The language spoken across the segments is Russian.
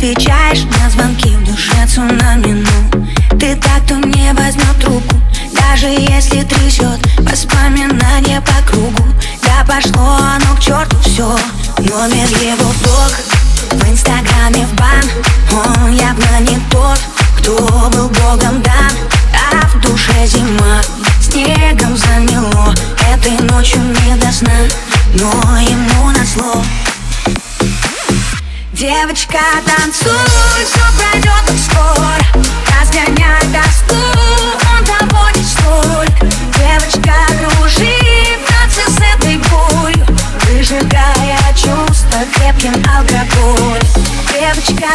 отвечаешь на звонки в душе цунами ну Ты так, кто не возьмет трубку Даже если трясет воспоминания по кругу. Да пошло оно к черту все Номер его блог. В инстаграме в бан Он явно не тот, кто был богом дан А в душе зима Снегом замело. Этой ночью не до сна но ему назло Девочка, танцуй, все пройдет так скоро. Разгоняй тоску, он того не стоит Девочка, кружи в этой болью. Выжигая чувства крепким алкоголь Девочка,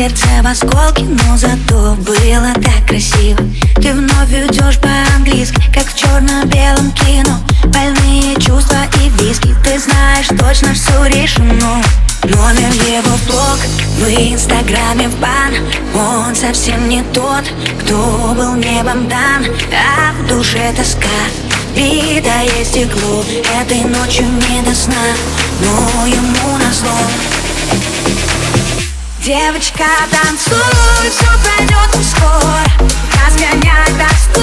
Сердце в осколке, но зато было так красиво. Ты вновь идешь по-английски, как в черно-белом кино. Больные чувства и виски, ты знаешь точно все решено. Номер его блог, в инстаграме в бан. Он совсем не тот, кто был небом дан. А в душе тоска Битое стекло. Этой ночью не до сна Но ему назло Девочка, танцуй, все пройдет скоро. Разгоняй тоску,